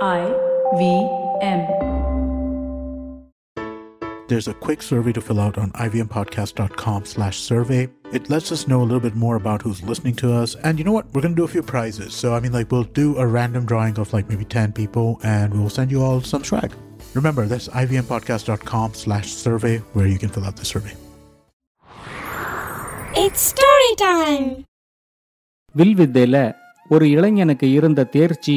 I V M. There's a quick survey to fill out on ivmpodcast.com slash survey. It lets us know a little bit more about who's listening to us. And you know what? We're going to do a few prizes. So, I mean, like, we'll do a random drawing of like maybe 10 people and we'll send you all some swag. Remember, that's ivmpodcast.com slash survey where you can fill out the survey. It's story time. வில்வித்தையில ஒரு இளைஞனுக்கு இருந்த தேர்ச்சி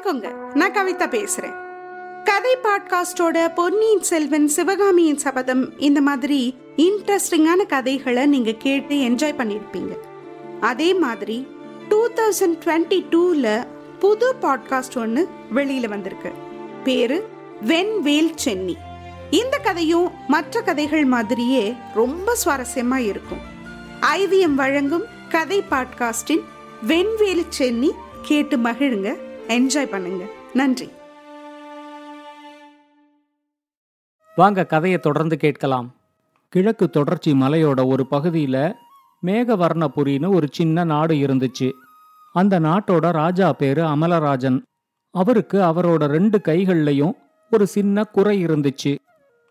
வணக்கங்க. நான் கவிதா பேசுறேன். கதை பாட்காஸ்டோட பொன்னியின் செல்வன் சிவகாமியின் சபதம் இந்த மாதிரி இன்ட்ரெஸ்டிங்கான கதைகளை நீங்க கேட்டு என்ஜாய் பண்ணியிருப்பீங்க அதே மாதிரி டூ தௌசண்ட் டுவெண்ட்டி டூல புது பாட்காஸ்ட் ஒன்று வெளியில வந்திருக்கு. பேரு வெண்வேல் சென்னி. இந்த கதையும் மற்ற கதைகள் மாதிரியே ரொம்ப சுவாரஸ்யமா இருக்கும். ஐவிஎம் வழங்கும் கதை பாட்காஸ்டின் வெண்வேல் சென்னி கேட்டு மகிழுங்க. என்ஜாய் பண்ணுங்க. நன்றி. வாங்க கதையை தொடர்ந்து கேட்கலாம். கிழக்கு தொடர்ச்சி மலையோட ஒரு பகுதியில் மேகவர்ணபுரின்னு ஒரு சின்ன நாடு இருந்துச்சு. அந்த நாட்டோட ராஜா பேரு அமலராஜன். அவருக்கு அவரோட ரெண்டு கைகள்லையும் ஒரு சின்ன குறை இருந்துச்சு.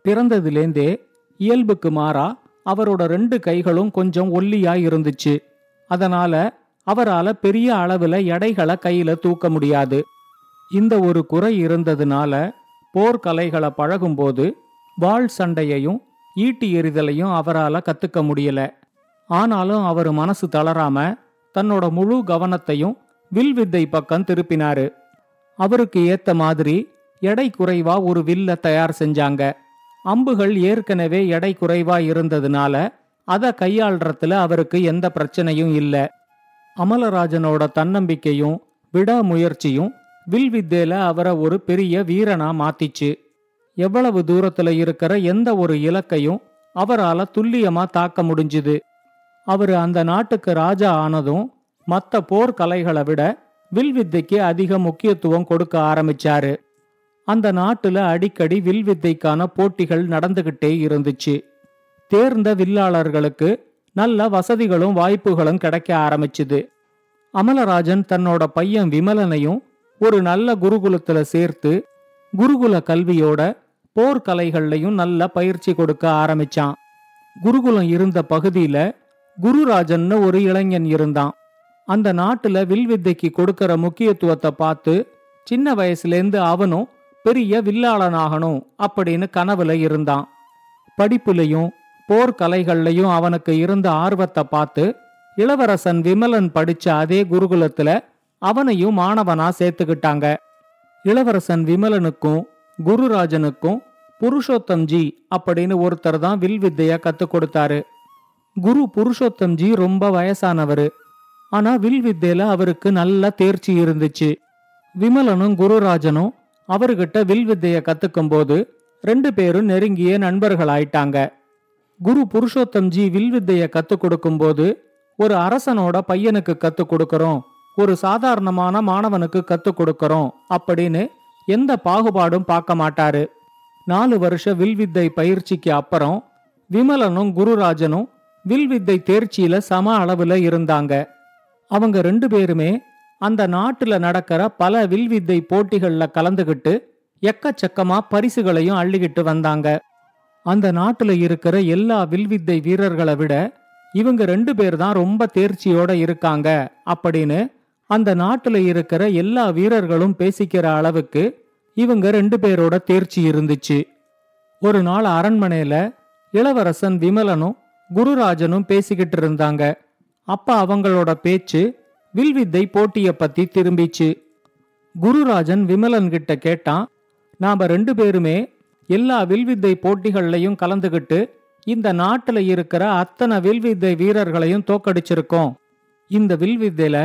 பிறந்ததுலேந்தே இயல்புக்கு மாறா அவரோட ரெண்டு கைகளும் கொஞ்சம் ஒல்லியா இருந்துச்சு. அதனால அவரால பெரிய அளவுல எடைகளை கையில தூக்க முடியாது. இந்த ஒரு குறை இருந்ததுனால போர்க்கலைகளை பழகும்போது வாள் சண்டையையும் ஈட்டி எறிதலையும் அவரால கத்துக்க முடியல. ஆனாலும் அவர் மனசு தளராம தன்னோட முழு கவனத்தையும் வில்வித்தை பக்கம் திருப்பினாரு. அவருக்கு ஏத்த மாதிரி எடை குறைவா ஒரு வில்ல தயார் செஞ்சாங்க. அம்புகள் ஏற்கனவே எடை குறைவா இருந்ததுனால அதை கையாள்றதுல அவருக்கு எந்த பிரச்சனையும் இல்லை. அமலராஜனோட தன்னம்பிக்கையும் விடாமுயற்சியும் வில்வித்தேல அவரை ஒரு பெரிய வீரனா மாத்திச்சு. எவ்வளவு தூரத்துல இருக்கிற எந்த ஒரு இலக்கையும் அவரால துல்லியமா தாக்க முடிஞ்சுது. அவரு அந்த நாட்டுக்கு ராஜா ஆனதும் மற்ற போர்க்கலைகளை விட வில்வித்தைக்கு அதிக முக்கியத்துவம் கொடுக்க ஆரம்பிச்சாரு. அந்த நாட்டுல அடிக்கடி வில்வித்தைக்கான போட்டிகள் நடந்துகிட்டே இருந்துச்சு. தேர்ந்த வில்லாளர்களுக்கு நல்ல வசதிகளும் வாய்ப்புகளும் கிடைக்க ஆரம்பிச்சுது. அமலராஜன் தன்னோட பையன் விமலனையும் ஒரு நல்ல குருகுலத்துல சேர்த்து குருகுல கல்வியோட போர்க்கலைகள்லையும் நல்ல பயிற்சி கொடுக்க ஆரம்பிச்சான். குருகுலம் இருந்த பகுதியில குருராஜன்னு ஒரு இளைஞன் இருந்தான். அந்த நாட்டுல வில்வித்தைக்கு கொடுக்கற முக்கியத்துவத்தை பார்த்து சின்ன வயசுலேருந்து அவனும் பெரிய வில்லாளனாகணும் அப்படின்னு கனவுல இருந்தான். படிப்புலையும் போர்க்கலைகள்லையும் அவனுக்கு இருந்த ஆர்வத்தை பார்த்து இளவரசன் விமலன் படிச்ச அதே குருகுலத்துல அவனையும் மாணவனா சேர்த்துக்கிட்டாங்க. இளவரசன் விமலனுக்கும் குருராஜனுக்கும் புருஷோத்தம்ஜி அப்படின்னு ஒருத்தர் தான் வில்வித்தைய கத்துக் கொடுத்தாரு. குரு புருஷோத்தம்ஜி ரொம்ப வயசானவரு. ஆனா வில்வித்தையில அவருக்கு நல்ல தேர்ச்சி இருந்துச்சு. விமலனும் குருராஜனும் அவர்கிட்ட வில்வித்தைய கத்துக்கும் போது ரெண்டு பேரும் நெருங்கிய நண்பர்கள் ஆயிட்டாங்க குரு புருஷோத்தம்ஜி வில்வித்தைய கத்துக் கொடுக்கும்போது ஒரு அரசனோட பையனுக்கு கத்துக் கொடுக்கறோம் ஒரு சாதாரணமான மாணவனுக்கு கத்துக் கொடுக்கறோம் அப்படின்னு எந்த பாகுபாடும் பார்க்க மாட்டாரு. நாலு வருஷ வில்வித்தை பயிற்சிக்கு அப்புறம் விமலனும் குருராஜனும் வில்வித்தை தேர்ச்சியில சம அளவுல இருந்தாங்க. அவங்க ரெண்டு பேருமே அந்த நாட்டுல நடக்கிற பல வில்வித்தை போட்டிகள்ல கலந்துகிட்டு எக்கச்சக்கமா பரிசுகளையும் அள்ளிக்கிட்டு வந்தாங்க. அந்த நாட்டுல இருக்கிற எல்லா வில்வித்தை வீரர்களை விட இவங்க ரெண்டு பேர் தான் ரொம்ப தேர்ச்சியோட இருக்காங்க அப்படின்னு அந்த நாட்டுல இருக்கிற எல்லா வீரர்களும் பேசிக்கிற அளவுக்கு இவங்க ரெண்டு பேரோட தேர்ச்சி இருந்துச்சு. ஒரு நாள் அரண்மனையில இளவரசன் விமலனும் குருராஜனும் பேசிக்கிட்டு இருந்தாங்க. அப்ப அவங்களோட பேச்சு வில்வித்தை போட்டிய பத்தி திரும்பிச்சு. குருராஜன் விமலன் கிட்ட கேட்டான் நாம ரெண்டு பேருமே எல்லா வில்வித்தை போட்டிகள்லையும் கலந்துகிட்டு இந்த நாட்டுல இருக்கிற அத்தனை வில்வித்தை வீரர்களையும் தோக்கடிச்சிருக்கோம். இந்த வில்வித்தையில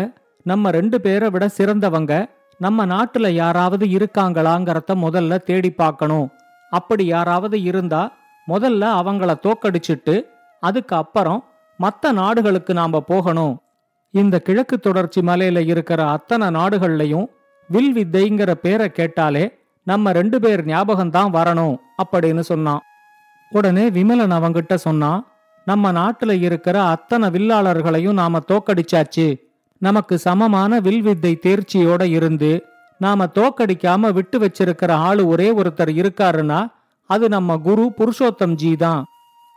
நம்ம ரெண்டு பேரை விட சிறந்தவங்க நம்ம நாட்டுல யாராவது இருக்காங்களாங்கிறத முதல்ல தேடி பார்க்கணும். அப்படி யாராவது இருந்தா முதல்ல அவங்கள தோக்கடிச்சிட்டு அதுக்கு அப்புறம் மற்ற நாடுகளுக்கு நாம போகணும். இந்த கிழக்கு தொடர்ச்சி மலையில இருக்கிற அத்தனை நாடுகள்லையும் வில் வித்தைங்கிற பேரை கேட்டாலே நம்ம ரெண்டு பேர் ஞாபகம்தான் வரணும் அப்படின்னு சொன்னான். உடனே விமலன் அவங்கிட்ட சொன்னான் நம்ம நாட்டுல இருக்கிற அத்தனை வில்லாளர்களையும் நாம தோக்கடிச்சாச்சு. நமக்கு சமமான வில் வித்தை தேர்ச்சியோட இருந்து நாம தோக்கடிக்காம விட்டு வச்சிருக்கிற ஆளு ஒரே ஒருத்தர் இருக்காருன்னா அது நம்ம குரு புருஷோத்தம் ஜி தான்.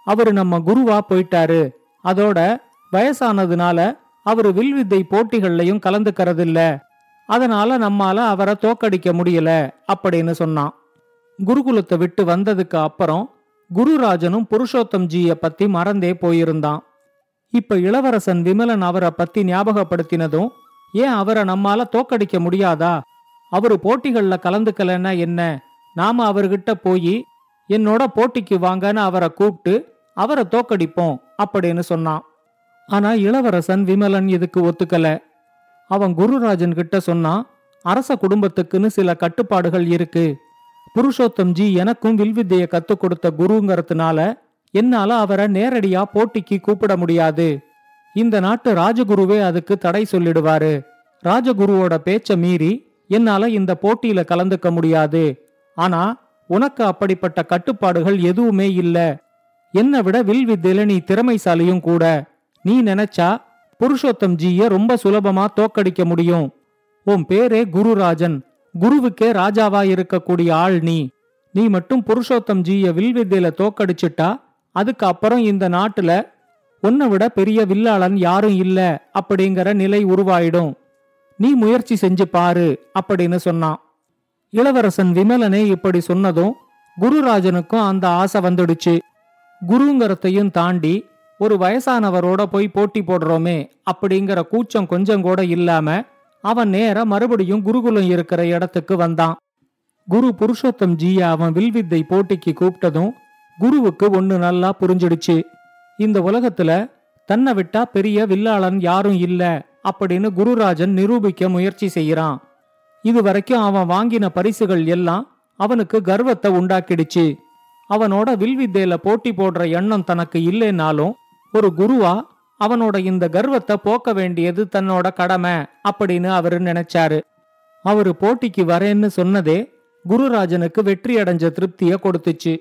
அவரு நம்ம குருவா போயிட்டாரு. அதோட வயசானதுனால அவரு வில்வித்தை போட்டிகள்லயும் கலந்துக்கறதில்ல. அதனால நம்மால அவரை தோக்கடிக்க முடியல அப்படின்னு சொன்னான். குருகுலத்தை விட்டு வந்ததுக்கு அப்புறம் குருராஜனும் புருஷோத்தம் ஜிய பத்தி மறந்தே போயிருந்தான். இப்ப இளவரசன் விமலன் அவரை பத்தி ஞாபகப்படுத்தினதும் ஏன் அவரை நம்மால தோக்கடிக்க முடியாதா? அவரு போட்டிகள்ல கலந்துக்கலன்னா என்ன? நாம அவர்கிட்ட போய் என்னோட போட்டிக்கு வாங்கன்னு அவரை கூப்பிட்டு அவரை தோக்கடிப்போம் அப்படின்னு சொன்னான். ஆனா இளவரசன் விமலன் இதுக்கு ஒத்துக்கல. அவன் குருராஜன் கிட்ட சொன்னா அரச குடும்பத்துக்குன்னு சில கட்டுப்பாடுகள் இருக்கு. புருஷோத்தம்ஜி எனக்கும் வில்வித்தைய கத்துக் கொடுத்த குருங்கிறதுனால என்னால அவரை நேரடியா போட்டிக்கு கூப்பிட முடியாது. இந்த நாட்டு ராஜகுருவே அதுக்கு தடை சொல்லிடுவாரு. ராஜகுருவோட பேச்ச மீறி என்னால இந்த போட்டியில கலந்துக்க முடியாது. ஆனா உனக்கு அப்படிப்பட்ட கட்டுப்பாடுகள் எதுவுமே இல்ல. என்னை விட வில்வித்தையில நீ திறமைசாலியும் கூட. நீ நினைச்சா புருஷோத்தம் ஜிய ரொம்ப சுலபமா தோக்கடிக்க முடியும். உன் பேரே குருராஜன். குருவுக்கே ராஜாவா இருக்கக்கூடிய ஆள் நீ. நீ மட்டும் புருஷோத்தம் ஜிய வில்வித்தையில தோக்கடிச்சிட்டா அதுக்கு அப்புறம் இந்த நாட்டுல உன்னை விட பெரிய வில்லாளன் யாரும் இல்ல அப்படிங்கிற நிலை உருவாயிடும். நீ முயற்சி செஞ்சு பாரு அப்படின்னு சொன்னான். இளவரசன் விமலனே இப்படி சொன்னதும் குருராஜனுக்கும் அந்த ஆசை வந்துடுச்சு. குருங்கிறதையும் தாண்டி ஒரு வயசானவரோட போய் போட்டி போடுறோமே அப்படிங்கிற கூச்சம் கொஞ்சம் கூட இல்லாம அவன் நேர மறுபடியும் குருகுலம் இருக்கிற இடத்துக்கு வந்தான். குரு புருஷோத்தம் ஜிய அவன் வில்வித்தை போட்டிக்கு கூப்பிட்டதும் குருவுக்கு ஒன்னு நல்லா புரிஞ்சிடுச்சு. இந்த உலகத்துல தன்னை விட்டா பெரிய வில்லாளன் யாரும் இல்ல அப்படின்னு குருராஜன் நிரூபிக்க முயற்சி செய்யறான். இது வரைக்கும் அவன் வாங்கின பரிசுகள் எல்லாம் அவனுக்கு கர்வத்தை உண்டாக்கிடுச்சு. அவனோட வில்வித்தையில போட்டி போடுற எண்ணம் தனக்கு இல்லைனாலும் ஒரு குருவா அவனோட இந்த கர்வத்தை போக்க வேண்டியது தன்னோட கடமை அப்படின்னு அவரு நினைச்சாரு. அவரு போட்டிக்கு வரேன்னு சொன்னதே குருராஜனுக்கு வெற்றி அடைஞ்ச திருப்திய கொடுத்துச்சு.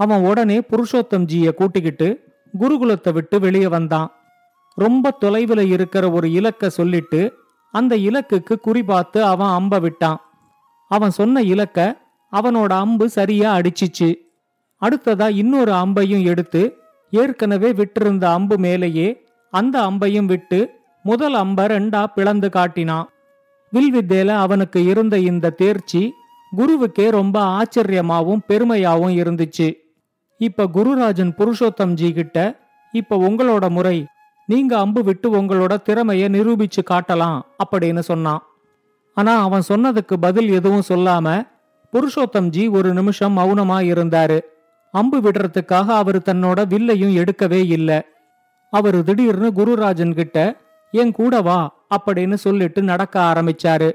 அவன் உடனே புருஷோத்தம்ஜிய கூட்டிக்கிட்டு குருகுலத்தை விட்டு வெளியே வந்தான். ரொம்ப தொலைவுல இருக்கிற ஒரு இலக்க சொல்லிட்டு அந்த இலக்குக்கு குறிபார்த்து அவன் அம்ப விட்டான். அவன் சொன்ன இலக்க அவனோட அம்பு சரியா அடிச்சிச்சு. அடுத்ததா இன்னொரு அம்பையும் எடுத்து ஏற்கனவே விட்டிருந்த அம்பு மேலேயே அந்த அம்பையும் விட்டு முதல் அம்ப ரெண்டா பிளந்து காட்டினான் வில்வித்தேல அவனுக்கு இருந்த இந்த தேர்ச்சி குருவுக்கே ரொம்ப ஆச்சரியமாவும் பெருமையாவும் இருந்துச்சு. இப்ப குருராஜன் புருஷோத்தம்ஜி கிட்ட இப்ப உங்களோட முறை. நீங்க அம்பு விட்டு உங்களோட திறமைய நிரூபிச்சு காட்டலாம் அப்படின்னு சொன்னான். ஆனா அவன் சொன்னதுக்கு பதில் எதுவும் சொல்லாம புருஷோத்தம்ஜி ஒரு நிமிஷம் மௌனமா இருந்தாரு. அம்பு விடுறதுக்காக அவரு தன்னோட வில்லையும் எடுக்கவே இல்ல. அவரு திடீர்னு குருராஜன் கிட்ட என் கூட வா அப்படின்னு சொல்லிட்டு நடக்க ஆரம்பிச்சாரு.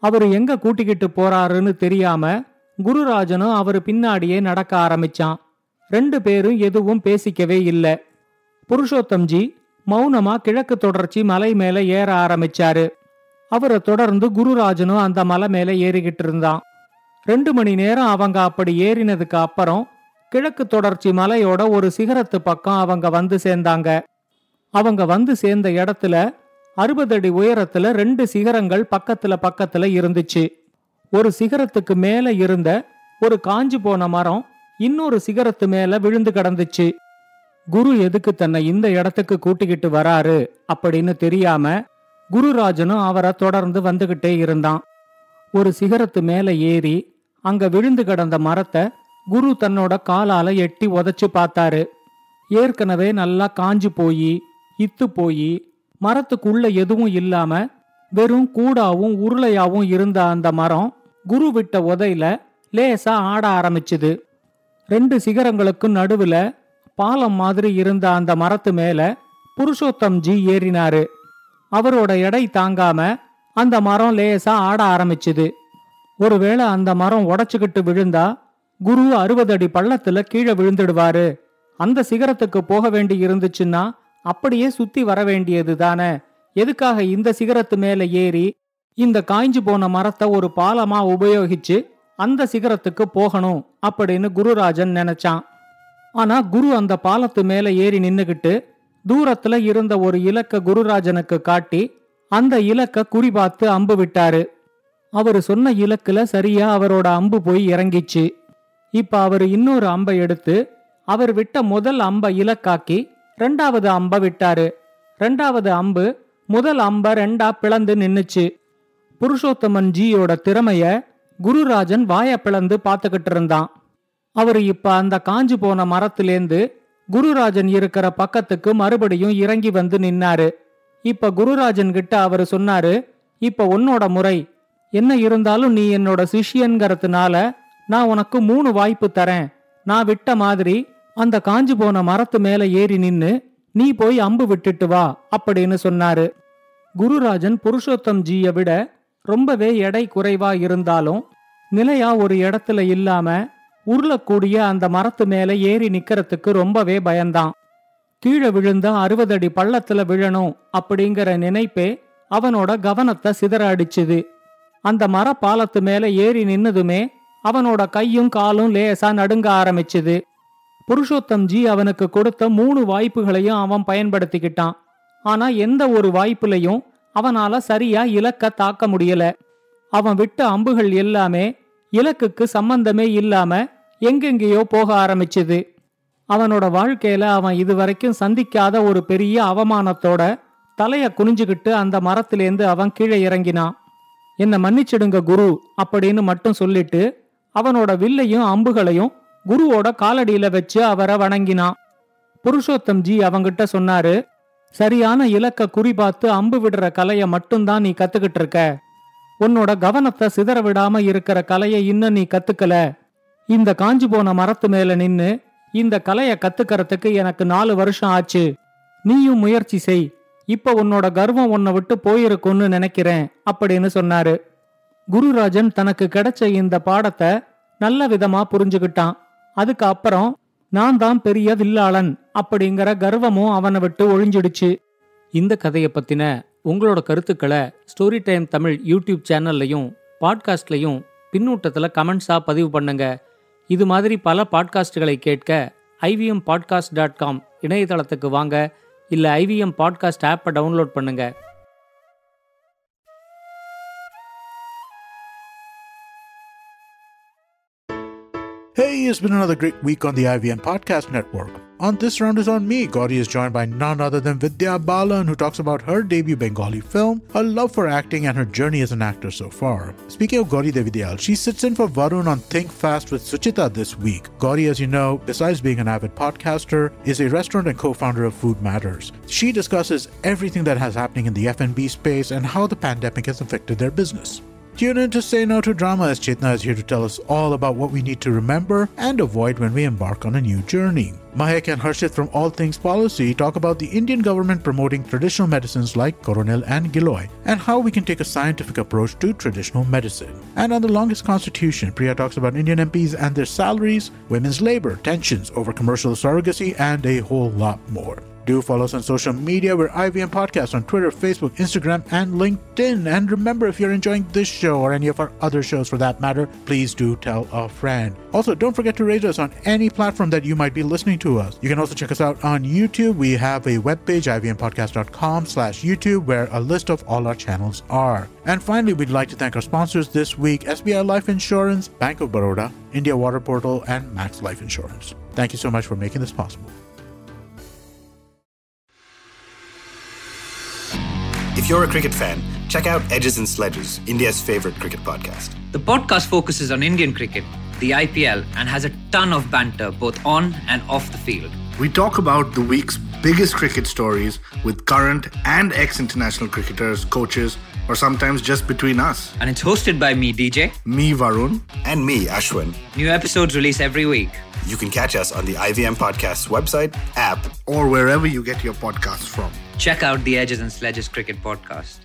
அவரு எங்க கூட்டிக்கிட்டு போறாருன்னு தெரியாம குருராஜனும் அவரு பின்னாடியே நடக்க ஆரம்பிச்சான். ரெண்டு பேரும் எதுவும் பேசிக்கவே இல்ல. புருஷோத்தம்ஜி மௌனமா கிழக்கு தொடர்ச்சி மலை மேல ஏற ஆரம்பிச்சாரு. அவரை தொடர்ந்து குருராஜனும் அந்த மலை மேல ஏறிக்கிட்டு இருந்தான். ரெண்டு மணி நேரம் அவங்க அப்படி ஏறினதுக்கு அப்புறம் கிழக்கு தொடர்ச்சி மலையோட ஒரு சிகரத்து பக்கம் அவங்க வந்து சேர்ந்தாங்க. அவங்க வந்து சேர்ந்த இடத்துல அறுபது அடி உயரத்துல ரெண்டு சிகரங்கள் பக்கத்துல பக்கத்துல இருந்துச்சு. ஒரு சிகரத்துக்கு மேல இருந்த ஒரு காஞ்சு போன மரம் இன்னொரு சிகரத்து மேல விழுந்து கிடந்துச்சு. குரு எதுக்கு தன்னை இந்த இடத்துக்கு கூட்டிக்கிட்டு வராரு அப்படின்னு தெரியாம குருராஜனும் அவரை தொடர்ந்து வந்துகிட்டே இருந்தான். ஒரு சிகரத்து மேல ஏறி அங்க விழுந்து கிடந்த மரத்தை குரு தன்னோட காலால எட்டி உதச்சு பார்த்தாரு. ஏற்கனவே நல்லா காஞ்சு போய் இத்து போய் மரத்துக்குள்ள எதுவும் இல்லாம வெறும் கூடாவும் உருளையாவும் இருந்த அந்த மரம் குரு விட்ட உதையில லேசா ஆட ஆரம்பிச்சுது. ரெண்டு சிகரங்களுக்கும் நடுவுல பாலம் மாதிரி இருந்த அந்த மரத்து மேல புருஷோத்தம்ஜி ஏறினாரு. அவரோட எடை தாங்காம அந்த மரம் லேசா ஆட ஆரம்பிச்சுது. ஒருவேளை அந்த மரம் உடச்சுக்கிட்டு விழுந்தா குரு அறுபது அடி பள்ளத்துல கீழே விழுந்துடுவாரு. அந்த சிகரத்துக்கு போக வேண்டி இருந்துச்சுன்னா அப்படியே சுத்தி வர வேண்டியது தானே. எதுக்காக இந்த சிகரத்து மேல ஏறி இந்த காய்ஞ்சு போன மரத்தை ஒரு பாலமா உபயோகிச்சு அந்த சிகரத்துக்கு போகணும் அப்படின்னு குருராஜன் நினைச்சான். ஆனா குரு அந்த பாலத்து மேல ஏறி நின்னுகிட்டு தூரத்துல இருந்த ஒரு இலக்க குருராஜனுக்கு காட்டி அந்த இலக்க குறிபார்த்து அம்பு விட்டாரு. அவரு சொன்ன இலக்குல சரியா அவரோட அம்பு போய் இறங்கிச்சு. இப்ப அவரு இன்னொரு அம்பை எடுத்து அவர் விட்ட முதல் அம்பை இலக்காக்கி ரெண்டாவது அம்ப விட்டாரு. ரெண்டாவது அம்பு முதல் அம்ப ரெண்டா பிளந்து நின்னுச்சு. புருஷோத்தமன் ஜியோட திறமைய குருராஜன் வாய பிளந்து பாத்துக்கிட்டு இருந்தான். அவரு இப்ப அந்த காஞ்சு போன மரத்திலேந்து குருராஜன் இருக்கிற பக்கத்துக்கு மறுபடியும் இறங்கி வந்து நின்னாரு. இப்ப குருராஜன் கிட்ட அவரு சொன்னாரு இப்ப உன்னோட முறை. என்ன இருந்தாலும் நீ என்னோட சிஷ்யன்கிறதுனால நான் உனக்கு மூணு வாய்ப்பு தரேன். நான் விட்ட மாதிரி அந்த காஞ்சு போன மரத்து மேல ஏறி நின்னு நீ போய் அம்பு விட்டுட்டு வா அப்படின்னு சொன்னாரு. குருராஜன் புருஷோத்தம் ஜிய விட ரொம்பவே எடை குறைவா இருந்தாலும் நிலையா ஒரு இடத்துல இல்லாம உருளக்கூடிய அந்த மரத்து மேல ஏறி நிக்கிறதுக்கு ரொம்பவே பயந்தான். கீழே விழுந்தா அறுபது அடி பள்ளத்துல விழணும் அப்படிங்கிற நினைப்பே அவனோட கவனத்தை சிதற அடிச்சுது. அந்த மர பாலத்து மேல ஏறி நின்னதுமே அவனோட கையும் காலும் லேசா நடுங்க ஆரம்பிச்சுது. புருஷோத்தம் ஜி அவனுக்கு கொடுத்த மூணு வாய்ப்புகளையும் அவன் பயன்படுத்திக்கிட்டான். ஆனா எந்த ஒரு வாய்ப்புலையும் அவனால சரியா இலக்க தாக்க முடியல. அவன் விட்ட அம்புகள் எல்லாமே இலக்குக்கு சம்பந்தமே இல்லாம எங்கெங்கேயோ போக ஆரம்பிச்சுது. அவனோட வாழ்க்கையில அவன் இதுவரைக்கும் சந்திக்காத ஒரு பெரிய அவமானத்தோட தலைய குனிஞ்சுகிட்டு அந்த மரத்திலேந்து அவன் கீழே இறங்கினான். என்ன மன்னிச்சிடுங்க குரு அப்படின்னு மட்டும் சொல்லிட்டு அவனோட வில்லையும் அம்புகளையும் குருவோட காலடியில வச்சு அவரை வணங்கினான் புருஷோத்தம்ஜி அவங்கிட்ட சொன்னாரு சரியான இலக்க குறிபார்த்து அம்பு விடுற கலைய மட்டும்தான் நீ கத்துக்கிட்டு இருக்க. உன்னோட கவனத்தை சிதற விடாம இருக்கிற கலையை இன்னும் நீ கத்துக்கல. இந்த காஞ்சு போன மரத்து மேல நின்னு இந்த கலைய கத்துக்கிறதுக்கு எனக்கு நாலு வருஷம் ஆச்சு. நீயும் முயற்சி செய். இப்ப உன்னோட கர்வம் உன்னை விட்டு போயிருக்கும்னு நினைக்கிறேன் அப்படின்னு சொன்னாரு. குருராஜன் தனக்கு கிடைச்ச இந்த பாடத்தை நல்ல விதமா புரிஞ்சுகிட்டான். அதுக்கு அப்புறம் நான் தான் பெரிய வில்லாளன் அப்படிங்கிற கர்வமும் அவனை விட்டு ஒழிஞ்சிடுச்சு. இந்த கதையை பத்தின உங்களோட கருத்துக்களை ஸ்டோரி டைம் தமிழ் யூடியூப் சேனல்லையும் பாட்காஸ்ட்லையும் பின்னூட்டத்தில் கமெண்ட்ஸாக பதிவு பண்ணுங்க. இது மாதிரி பல பாட்காஸ்டுகளை கேட்க ஐவிஎம் பாட்காஸ்ட் டாட் காம் இணையதளத்துக்கு வாங்க. இல்லை ஐவிஎம் பாட்காஸ்ட் ஆப்பை டவுன்லோட் பண்ணுங்கள் It's been another great week on the IVM Podcast Network. On This Round is on me, Gauri is joined by none other than Vidya Balan, who talks about her debut Bengali film, her love for acting, and her journey as an actor so far. Speaking of Gauri Devidyal, she sits in for Varun on Think Fast with Suchita this week. Gauri, as you know, besides being an avid podcaster, is a restaurant and co-founder of Food Matters. She discusses everything that has happening in the F&B space and how the pandemic has affected their business. Tune in to Say No to Drama as Chetna is here to tell us all about what we need to remember and avoid when we embark on a new journey. Mahek and Harshit from All Things Policy talk about the Indian government promoting traditional medicines like Coronel and Giloy and how we can take a scientific approach to traditional medicine. And on the longest constitution, Priya talks about Indian MPs and their salaries, women's labor, tensions over commercial surrogacy, and a whole lot more. Do follow us on social media. We're IVM Podcast on Twitter, Facebook, Instagram, and LinkedIn. And remember, if you're enjoying this show or any of our other shows for that matter, please do tell a friend. Also, don't forget to rate us on any platform that you might be listening to us. You can also check us out on YouTube. We have a webpage, ivmpodcast.com slash YouTube, where a list of all our channels are. And finally, we'd like to thank our sponsors this week, SBI Life Insurance, Bank of Baroda, India Water Portal, and Max Life Insurance. Thank you so much for making this possible. If you're a cricket fan, check out Edges and Sledges, India's favorite cricket podcast. The podcast focuses on Indian cricket, the IPL, and has a ton of banter both on and off the field. We talk about the week's biggest cricket stories with current and ex international cricketers, coaches, or sometimes just between us. And it's hosted by me, DJ. Me, Varun. And me, Ashwin. New episodes release every week. You can catch us on the IVM Podcast's website, app, or wherever you get your podcasts from. Check out the Edges and Sledges Cricket Podcast.